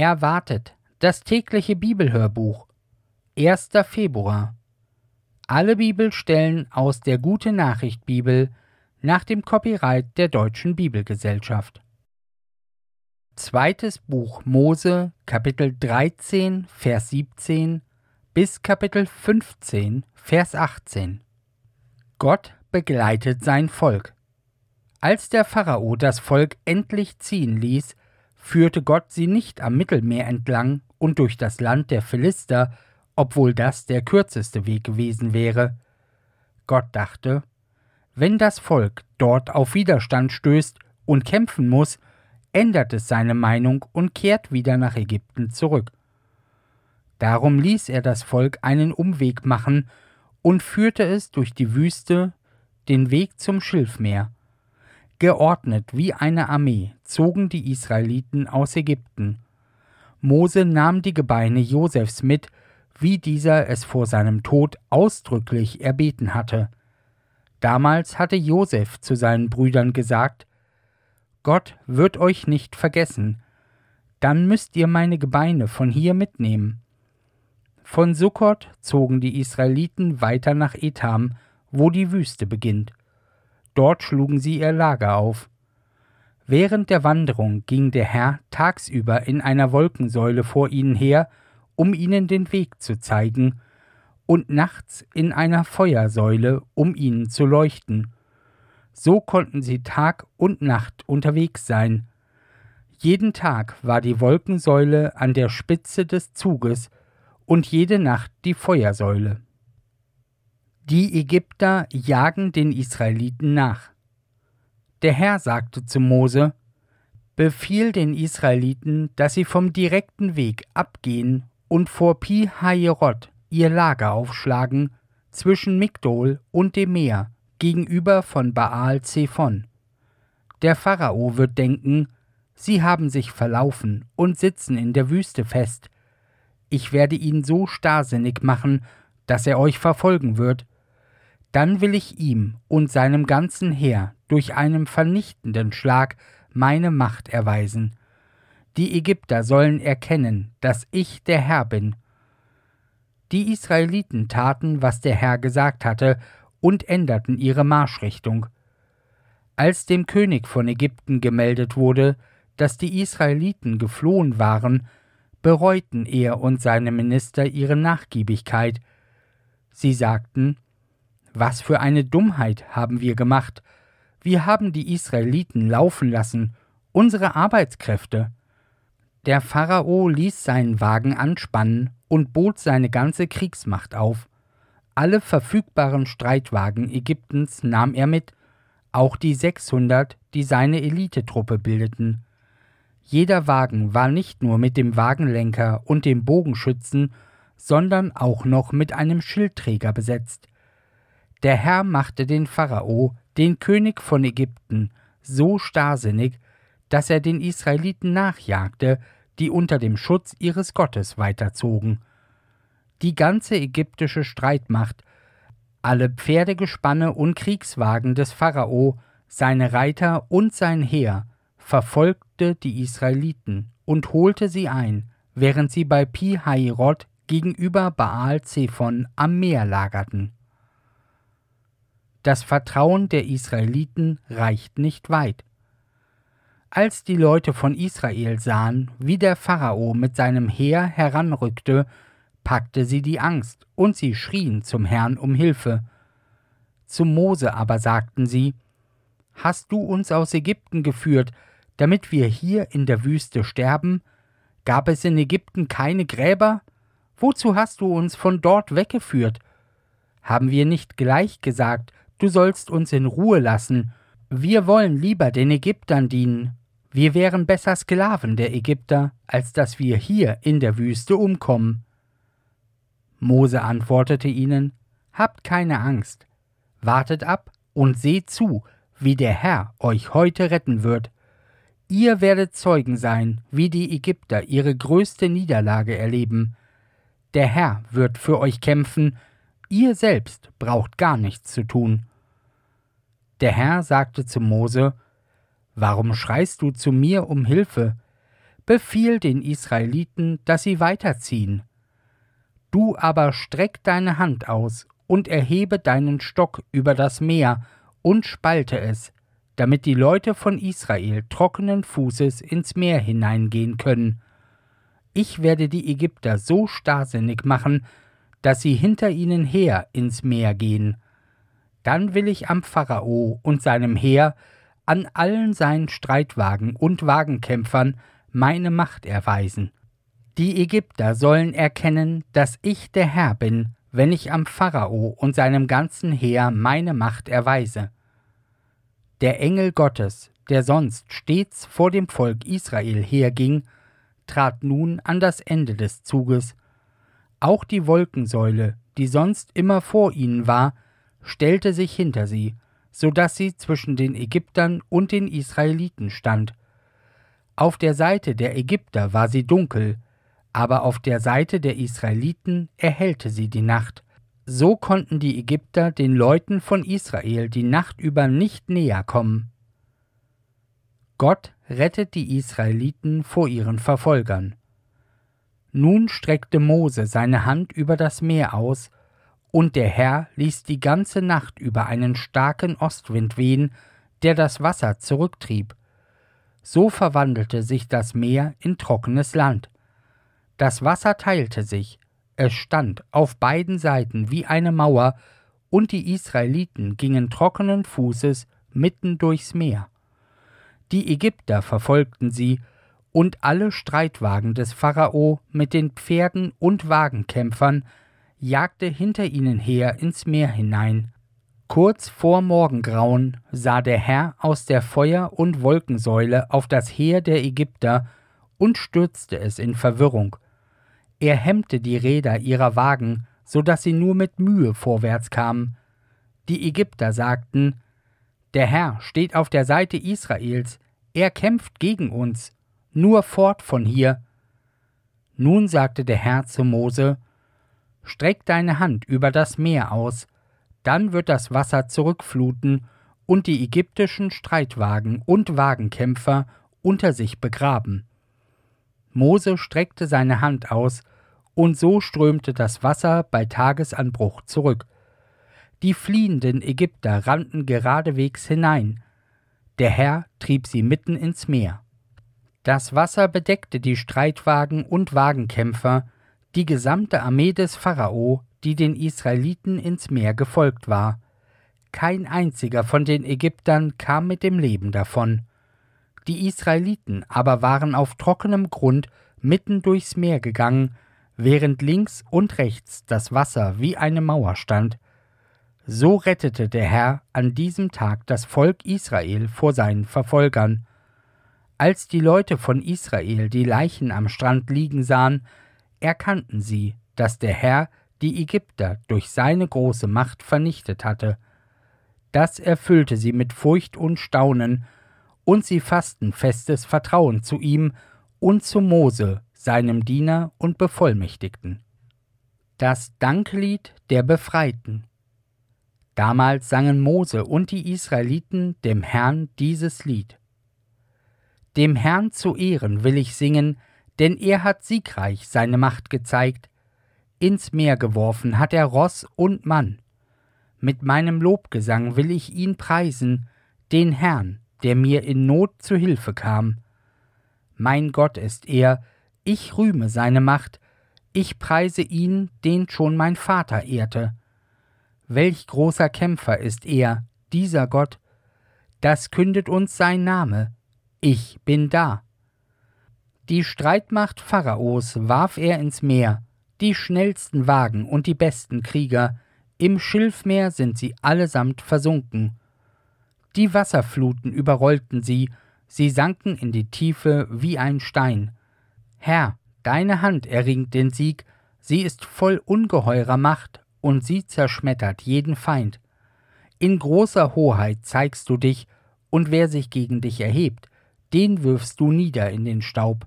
Erwartet das tägliche Bibelhörbuch 1. Februar Alle Bibelstellen aus der Gute Nachricht Bibel nach dem Copyright der Deutschen Bibelgesellschaft. Zweites Buch Mose Kapitel 13 Vers 17 bis Kapitel 15 Vers 18 Gott begleitet sein Volk. Als der Pharao das Volk endlich ziehen ließ, führte Gott sie nicht am Mittelmeer entlang und durch das Land der Philister, obwohl das der kürzeste Weg gewesen wäre. Gott dachte, wenn das Volk dort auf Widerstand stößt und kämpfen muss, ändert es seine Meinung und kehrt wieder nach Ägypten zurück. Darum ließ er das Volk einen Umweg machen und führte es durch die Wüste den Weg zum Schilfmeer. Geordnet wie eine Armee zogen die Israeliten aus Ägypten. Mose nahm die Gebeine Josefs mit, wie dieser es vor seinem Tod ausdrücklich erbeten hatte. Damals hatte Josef zu seinen Brüdern gesagt: Gott wird euch nicht vergessen, dann müsst ihr meine Gebeine von hier mitnehmen. Von Sukkot zogen die Israeliten weiter nach Etam, wo die Wüste beginnt. Dort schlugen sie ihr Lager auf. Während der Wanderung ging der Herr tagsüber in einer Wolkensäule vor ihnen her, um ihnen den Weg zu zeigen, und nachts in einer Feuersäule, um ihnen zu leuchten. So konnten sie Tag und Nacht unterwegs sein. Jeden Tag war die Wolkensäule an der Spitze des Zuges und jede Nacht die Feuersäule. Die Ägypter jagen den Israeliten nach. Der Herr sagte zu Mose, Befiehl den Israeliten, dass sie vom direkten Weg abgehen und vor Pi Hajerot ihr Lager aufschlagen, zwischen Migdol und dem Meer, gegenüber von Baal Zephon. Der Pharao wird denken, sie haben sich verlaufen und sitzen in der Wüste fest. Ich werde ihn so starrsinnig machen, dass er euch verfolgen wird, dann will ich ihm und seinem ganzen Heer durch einen vernichtenden Schlag meine Macht erweisen. Die Ägypter sollen erkennen, dass ich der Herr bin. Die Israeliten taten, was der Herr gesagt hatte, und änderten ihre Marschrichtung. Als dem König von Ägypten gemeldet wurde, dass die Israeliten geflohen waren, bereuten er und seine Minister ihre Nachgiebigkeit. Sie sagten, was für eine Dummheit haben wir gemacht. Wir haben die Israeliten laufen lassen, unsere Arbeitskräfte. Der Pharao ließ seinen Wagen anspannen und bot seine ganze Kriegsmacht auf. Alle verfügbaren Streitwagen Ägyptens nahm er mit, auch die 600, die seine Elitetruppe bildeten. Jeder Wagen war nicht nur mit dem Wagenlenker und dem Bogenschützen, sondern auch noch mit einem Schildträger besetzt. Der Herr machte den Pharao, den König von Ägypten, so starrsinnig, dass er den Israeliten nachjagte, die unter dem Schutz ihres Gottes weiterzogen. Die ganze ägyptische Streitmacht, alle Pferdegespanne und Kriegswagen des Pharao, seine Reiter und sein Heer, verfolgte die Israeliten und holte sie ein, während sie bei Pi Hairot gegenüber Baal Zephon am Meer lagerten. Das Vertrauen der Israeliten reicht nicht weit. Als die Leute von Israel sahen, wie der Pharao mit seinem Heer heranrückte, packte sie die Angst, und sie schrien zum Herrn um Hilfe. Zu Mose aber sagten sie, Hast du uns aus Ägypten geführt, damit wir hier in der Wüste sterben? Gab es in Ägypten keine Gräber? Wozu hast du uns von dort weggeführt? Haben wir nicht gleich gesagt, du sollst uns in Ruhe lassen. Wir wollen lieber den Ägyptern dienen. Wir wären besser Sklaven der Ägypter, als dass wir hier in der Wüste umkommen. Mose antwortete ihnen, Habt keine Angst, wartet ab und seht zu, wie der Herr euch heute retten wird. Ihr werdet Zeugen sein, wie die Ägypter ihre größte Niederlage erleben. Der Herr wird für euch kämpfen, ihr selbst braucht gar nichts zu tun. Der Herr sagte zu Mose, Warum schreist du zu mir um Hilfe? Befiehl den Israeliten, dass sie weiterziehen. Du aber streck deine Hand aus und erhebe deinen Stock über das Meer und spalte es, damit die Leute von Israel trockenen Fußes ins Meer hineingehen können. Ich werde die Ägypter so starrsinnig machen, dass sie hinter ihnen her ins Meer gehen. Dann will ich am Pharao und seinem Heer, an allen seinen Streitwagen und Wagenkämpfern meine Macht erweisen. Die Ägypter sollen erkennen, dass ich der Herr bin, wenn ich am Pharao und seinem ganzen Heer meine Macht erweise. Der Engel Gottes, der sonst stets vor dem Volk Israel herging, trat nun an das Ende des Zuges. Auch die Wolkensäule, die sonst immer vor ihnen war, stellte sich hinter sie, so dass sie zwischen den Ägyptern und den Israeliten stand. Auf der Seite der Ägypter war sie dunkel, aber auf der Seite der Israeliten erhellte sie die Nacht. So konnten die Ägypter den Leuten von Israel die Nacht über nicht näher kommen. Gott rettet die Israeliten vor ihren Verfolgern. Nun streckte Mose seine Hand über das Meer aus, und der Herr ließ die ganze Nacht über einen starken Ostwind wehen, der das Wasser zurücktrieb. So verwandelte sich das Meer in trockenes Land. Das Wasser teilte sich, es stand auf beiden Seiten wie eine Mauer, und die Israeliten gingen trockenen Fußes mitten durchs Meer. Die Ägypter verfolgten sie, und alle Streitwagen des Pharao mit den Pferden und Wagenkämpfern jagte hinter ihnen her ins Meer hinein. Kurz vor Morgengrauen sah der Herr aus der Feuer- und Wolkensäule auf das Heer der Ägypter und stürzte es in Verwirrung. Er hemmte die Räder ihrer Wagen, so dass sie nur mit Mühe vorwärts kamen. Die Ägypter sagten, Der Herr steht auf der Seite Israels, er kämpft gegen uns, nur fort von hier. Nun sagte der Herr zu Mose, Streck deine Hand über das Meer aus, dann wird das Wasser zurückfluten und die ägyptischen Streitwagen und Wagenkämpfer unter sich begraben. Mose streckte seine Hand aus, und so strömte das Wasser bei Tagesanbruch zurück. Die fliehenden Ägypter rannten geradewegs hinein. Der Herr trieb sie mitten ins Meer. Das Wasser bedeckte die Streitwagen und Wagenkämpfer, die gesamte Armee des Pharao, die den Israeliten ins Meer gefolgt war. Kein einziger von den Ägyptern kam mit dem Leben davon. Die Israeliten aber waren auf trockenem Grund mitten durchs Meer gegangen, während links und rechts das Wasser wie eine Mauer stand. So rettete der Herr an diesem Tag das Volk Israel vor seinen Verfolgern. Als die Leute von Israel die Leichen am Strand liegen sahen, erkannten sie, dass der Herr die Ägypter durch seine große Macht vernichtet hatte. Das erfüllte sie mit Furcht und Staunen, und sie fassten festes Vertrauen zu ihm und zu Mose, seinem Diener und Bevollmächtigten. Das Danklied der Befreiten. Damals sangen Mose und die Israeliten dem Herrn dieses Lied. Dem Herrn zu Ehren will ich singen, denn er hat siegreich seine Macht gezeigt, ins Meer geworfen hat er Ross und Mann. Mit meinem Lobgesang will ich ihn preisen, den Herrn, der mir in Not zu Hilfe kam. Mein Gott ist er, ich rühme seine Macht, ich preise ihn, den schon mein Vater ehrte. Welch großer Kämpfer ist er, dieser Gott, das kündet uns sein Name, ich bin da. Die Streitmacht Pharaos warf er ins Meer, die schnellsten Wagen und die besten Krieger, im Schilfmeer sind sie allesamt versunken. Die Wasserfluten überrollten sie, sie sanken in die Tiefe wie ein Stein. Herr, deine Hand erringt den Sieg, sie ist voll ungeheurer Macht, und sie zerschmettert jeden Feind. In großer Hoheit zeigst du dich, und wer sich gegen dich erhebt, den wirfst du nieder in den Staub.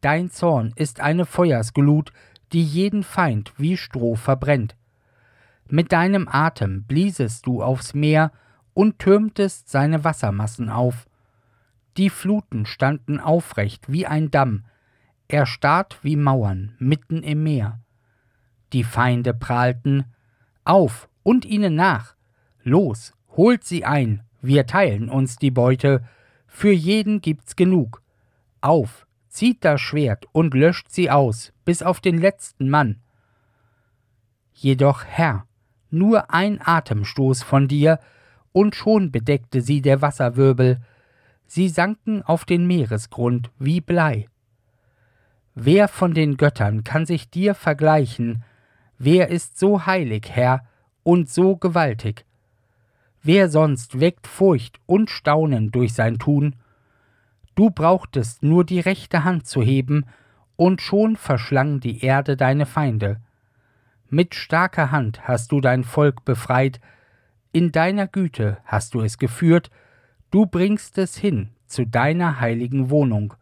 Dein Zorn ist eine Feuersglut, die jeden Feind wie Stroh verbrennt. Mit deinem Atem bliesest du aufs Meer und türmtest seine Wassermassen auf. Die Fluten standen aufrecht wie ein Damm, erstarrt wie Mauern mitten im Meer. Die Feinde prahlten, auf und ihnen nach, los, holt sie ein, wir teilen uns die Beute, für jeden gibt's genug. Auf, zieht das Schwert und löscht sie aus, bis auf den letzten Mann. Jedoch, Herr, nur ein Atemstoß von dir, und schon bedeckte sie der Wasserwirbel, sie sanken auf den Meeresgrund wie Blei. Wer von den Göttern kann sich dir vergleichen? Wer ist so heilig, Herr, und so gewaltig? Wer sonst weckt Furcht und Staunen durch sein Tun? Du brauchtest nur die rechte Hand zu heben, und schon verschlang die Erde deine Feinde. Mit starker Hand hast du dein Volk befreit, in deiner Güte hast du es geführt, du bringst es hin zu deiner heiligen Wohnung.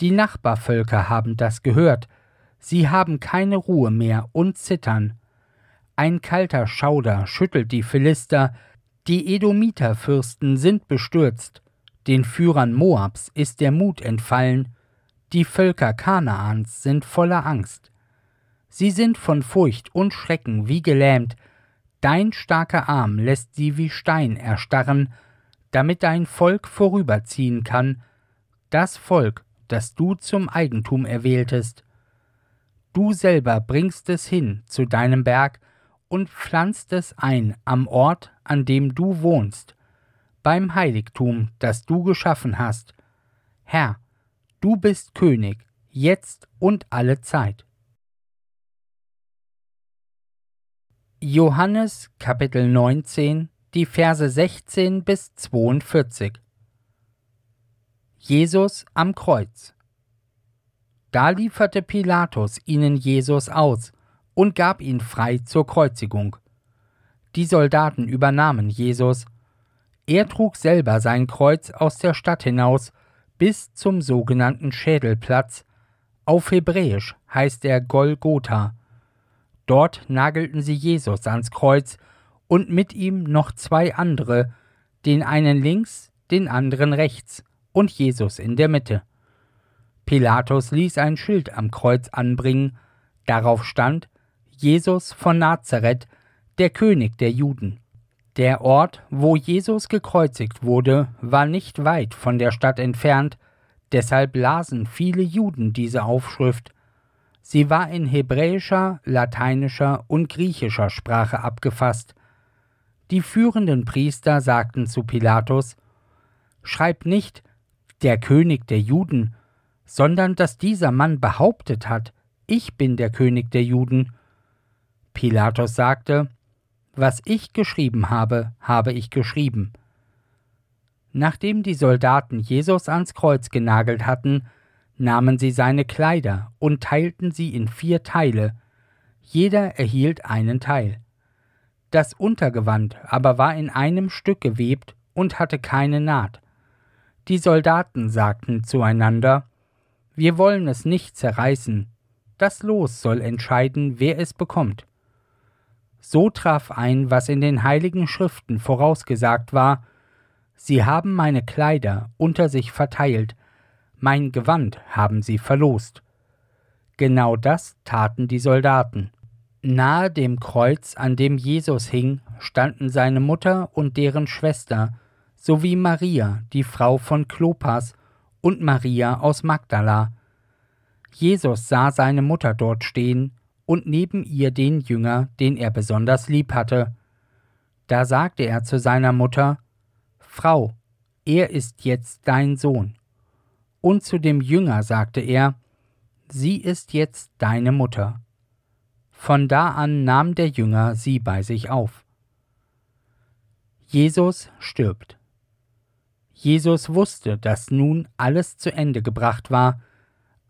Die Nachbarvölker haben das gehört, sie haben keine Ruhe mehr und zittern. Ein kalter Schauder schüttelt die Philister, die Edomiterfürsten sind bestürzt, den Führern Moabs ist der Mut entfallen, die Völker Kanaans sind voller Angst. Sie sind von Furcht und Schrecken wie gelähmt, dein starker Arm lässt sie wie Stein erstarren, damit dein Volk vorüberziehen kann, das Volk, das du zum Eigentum erwähltest. Du selber bringst es hin zu deinem Berg und pflanzt es ein am Ort, an dem du wohnst, beim Heiligtum, das du geschaffen hast. Herr, du bist König, jetzt und alle Zeit. Johannes Kapitel 19 die Verse 16 bis 42. Jesus am Kreuz. Da lieferte Pilatus ihnen Jesus aus und gab ihn frei zur Kreuzigung. Die Soldaten übernahmen Jesus. Er trug selber sein Kreuz aus der Stadt hinaus bis zum sogenannten Schädelplatz. Auf Hebräisch heißt er Golgotha. Dort nagelten sie Jesus ans Kreuz und mit ihm noch zwei andere, den einen links, den anderen rechts und Jesus in der Mitte. Pilatus ließ ein Schild am Kreuz anbringen, darauf stand Jesus von Nazareth, der König der Juden. Der Ort, wo Jesus gekreuzigt wurde, war nicht weit von der Stadt entfernt, deshalb lasen viele Juden diese Aufschrift. Sie war in hebräischer, lateinischer und griechischer Sprache abgefasst. Die führenden Priester sagten zu Pilatus Schreib nicht der König der Juden, sondern dass dieser Mann behauptet hat, ich bin der König der Juden. Pilatus sagte, Was ich geschrieben habe, habe ich geschrieben. Nachdem die Soldaten Jesus ans Kreuz genagelt hatten, nahmen sie seine Kleider und teilten sie in vier Teile, jeder erhielt einen Teil. Das Untergewand aber war in einem Stück gewebt und hatte keine Naht. Die Soldaten sagten zueinander Wir wollen es nicht zerreißen, das Los soll entscheiden, wer es bekommt. So traf ein, was in den heiligen Schriften vorausgesagt war Sie haben meine Kleider unter sich verteilt, mein Gewand haben sie verlost. Genau das taten die Soldaten. Nahe dem Kreuz, an dem Jesus hing, standen seine Mutter und deren Schwester, sowie Maria, die Frau von Klopas, und Maria aus Magdala. Jesus sah seine Mutter dort stehen und neben ihr den Jünger, den er besonders lieb hatte. Da sagte er zu seiner Mutter, Frau, er ist jetzt dein Sohn. Und zu dem Jünger sagte er, Sie ist jetzt deine Mutter. Von da an nahm der Jünger sie bei sich auf. Jesus stirbt. Jesus wusste, dass nun alles zu Ende gebracht war,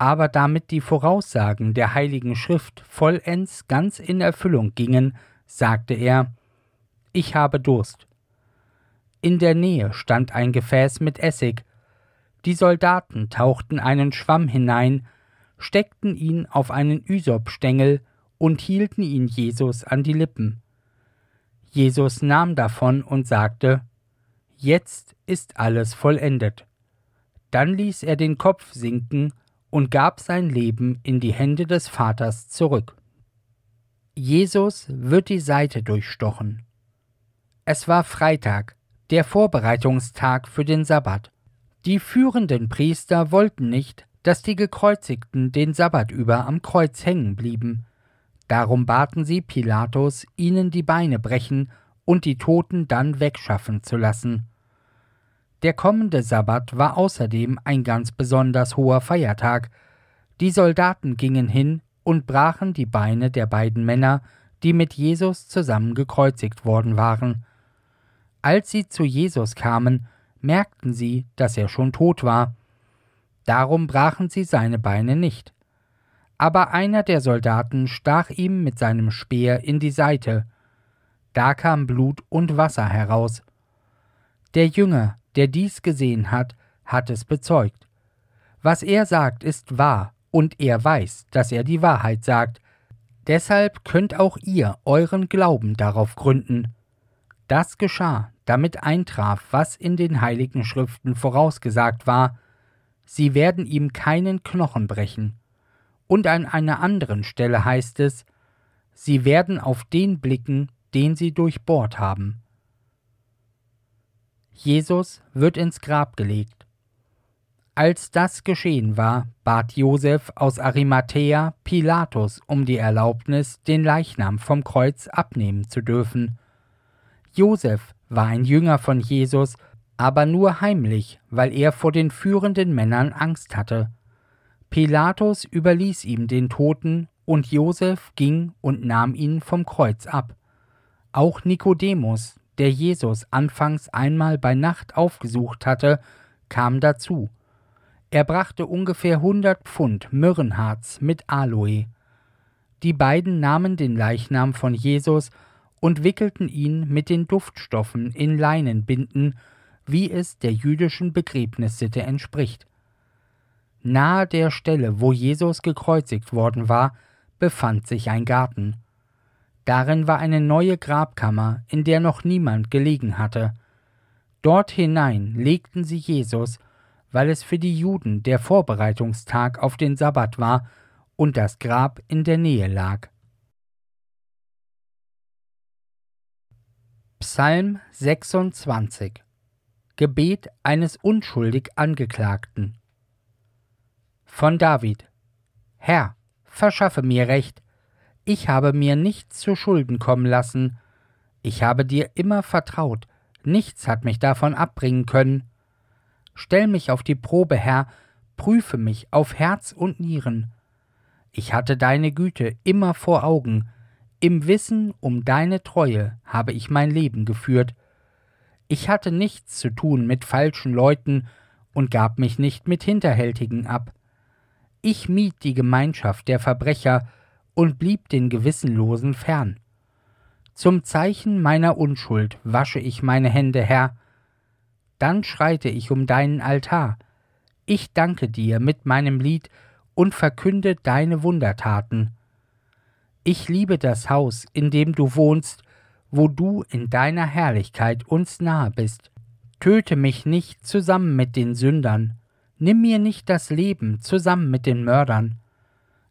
aber damit die Voraussagen der heiligen Schrift vollends ganz in Erfüllung gingen, sagte er, Ich habe Durst. In der Nähe stand ein Gefäß mit Essig. Die Soldaten tauchten einen Schwamm hinein, steckten ihn auf einen Ysopstängel und hielten ihn Jesus an die Lippen. Jesus nahm davon und sagte, Jetzt ist alles vollendet. Dann ließ er den Kopf sinken und gab sein Leben in die Hände des Vaters zurück. Jesus wird die Seite durchstochen. Es war Freitag, der Vorbereitungstag für den Sabbat. Die führenden Priester wollten nicht, dass die Gekreuzigten den Sabbat über am Kreuz hängen blieben. Darum baten sie Pilatus, ihnen die Beine brechen und die Toten dann wegschaffen zu lassen. Der kommende Sabbat war außerdem ein ganz besonders hoher Feiertag. Die Soldaten gingen hin und brachen die Beine der beiden Männer, die mit Jesus zusammen gekreuzigt worden waren. Als sie zu Jesus kamen, merkten sie, dass er schon tot war. Darum brachen sie seine Beine nicht. Aber einer der Soldaten stach ihm mit seinem Speer in die Seite. Da kam Blut und Wasser heraus. Der Jünger, der dies gesehen hat, hat es bezeugt. Was er sagt, ist wahr, und er weiß, dass er die Wahrheit sagt. Deshalb könnt auch ihr euren Glauben darauf gründen. Das geschah, damit eintraf, was in den heiligen Schriften vorausgesagt war, sie werden ihm keinen Knochen brechen. Und an einer anderen Stelle heißt es, sie werden auf den blicken, den sie durchbohrt haben. Jesus wird ins Grab gelegt. Als das geschehen war, bat Josef aus Arimathäa Pilatus um die Erlaubnis, den Leichnam vom Kreuz abnehmen zu dürfen. Josef war ein Jünger von Jesus, aber nur heimlich, weil er vor den führenden Männern Angst hatte. Pilatus überließ ihm den Toten, und Josef ging und nahm ihn vom Kreuz ab. Auch Nikodemus, der Jesus anfangs einmal bei Nacht aufgesucht hatte, kam dazu. Er brachte ungefähr hundert Pfund Myrrhenharz mit Aloe. Die beiden nahmen den Leichnam von Jesus und wickelten ihn mit den Duftstoffen in Leinenbinden, wie es der jüdischen Begräbnissitte entspricht. Nahe der Stelle, wo Jesus gekreuzigt worden war, befand sich ein Garten. Darin war eine neue Grabkammer, in der noch niemand gelegen hatte. Dort hinein legten sie Jesus, weil es für die Juden der Vorbereitungstag auf den Sabbat war und das Grab in der Nähe lag. Psalm 26 Gebet eines unschuldig Angeklagten Von David Herr, verschaffe mir Recht, ich habe mir nichts zu Schulden kommen lassen. Ich habe dir immer vertraut. Nichts hat mich davon abbringen können. Stell mich auf die Probe, Herr, prüfe mich auf Herz und Nieren. Ich hatte deine Güte immer vor Augen. Im Wissen um deine Treue habe ich mein Leben geführt. Ich hatte nichts zu tun mit falschen Leuten und gab mich nicht mit Hinterhältigen ab. Ich mied die Gemeinschaft der Verbrecher und blieb den Gewissenlosen fern. Zum Zeichen meiner Unschuld wasche ich meine Hände, Herr. Dann schreite ich um deinen Altar. Ich danke dir mit meinem Lied und verkünde deine Wundertaten. Ich liebe das Haus, in dem du wohnst, wo du in deiner Herrlichkeit uns nahe bist. Töte mich nicht zusammen mit den Sündern, nimm mir nicht das Leben zusammen mit den Mördern.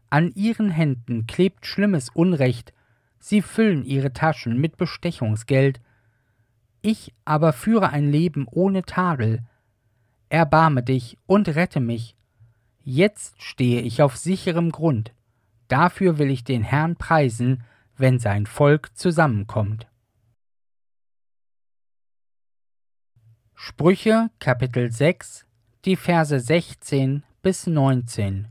An ihren Händen klebt schlimmes Unrecht, sie füllen ihre Taschen mit Bestechungsgeld. Ich aber führe ein Leben ohne Tadel. Erbarme dich und rette mich. Jetzt stehe ich auf sicherem Grund. Dafür will ich den Herrn preisen, wenn sein Volk zusammenkommt. Sprüche Kapitel 6, die Verse 16 bis 19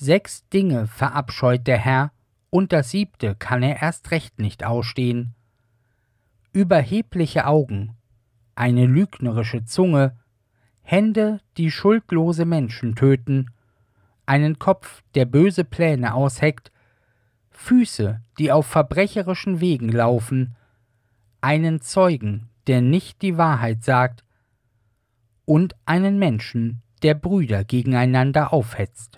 Sechs Dinge verabscheut der Herr, und das siebte kann er erst recht nicht ausstehen. Überhebliche Augen, eine lügnerische Zunge, Hände, die schuldlose Menschen töten, einen Kopf, der böse Pläne ausheckt, Füße, die auf verbrecherischen Wegen laufen, einen Zeugen, der nicht die Wahrheit sagt, und einen Menschen, der Brüder gegeneinander aufhetzt.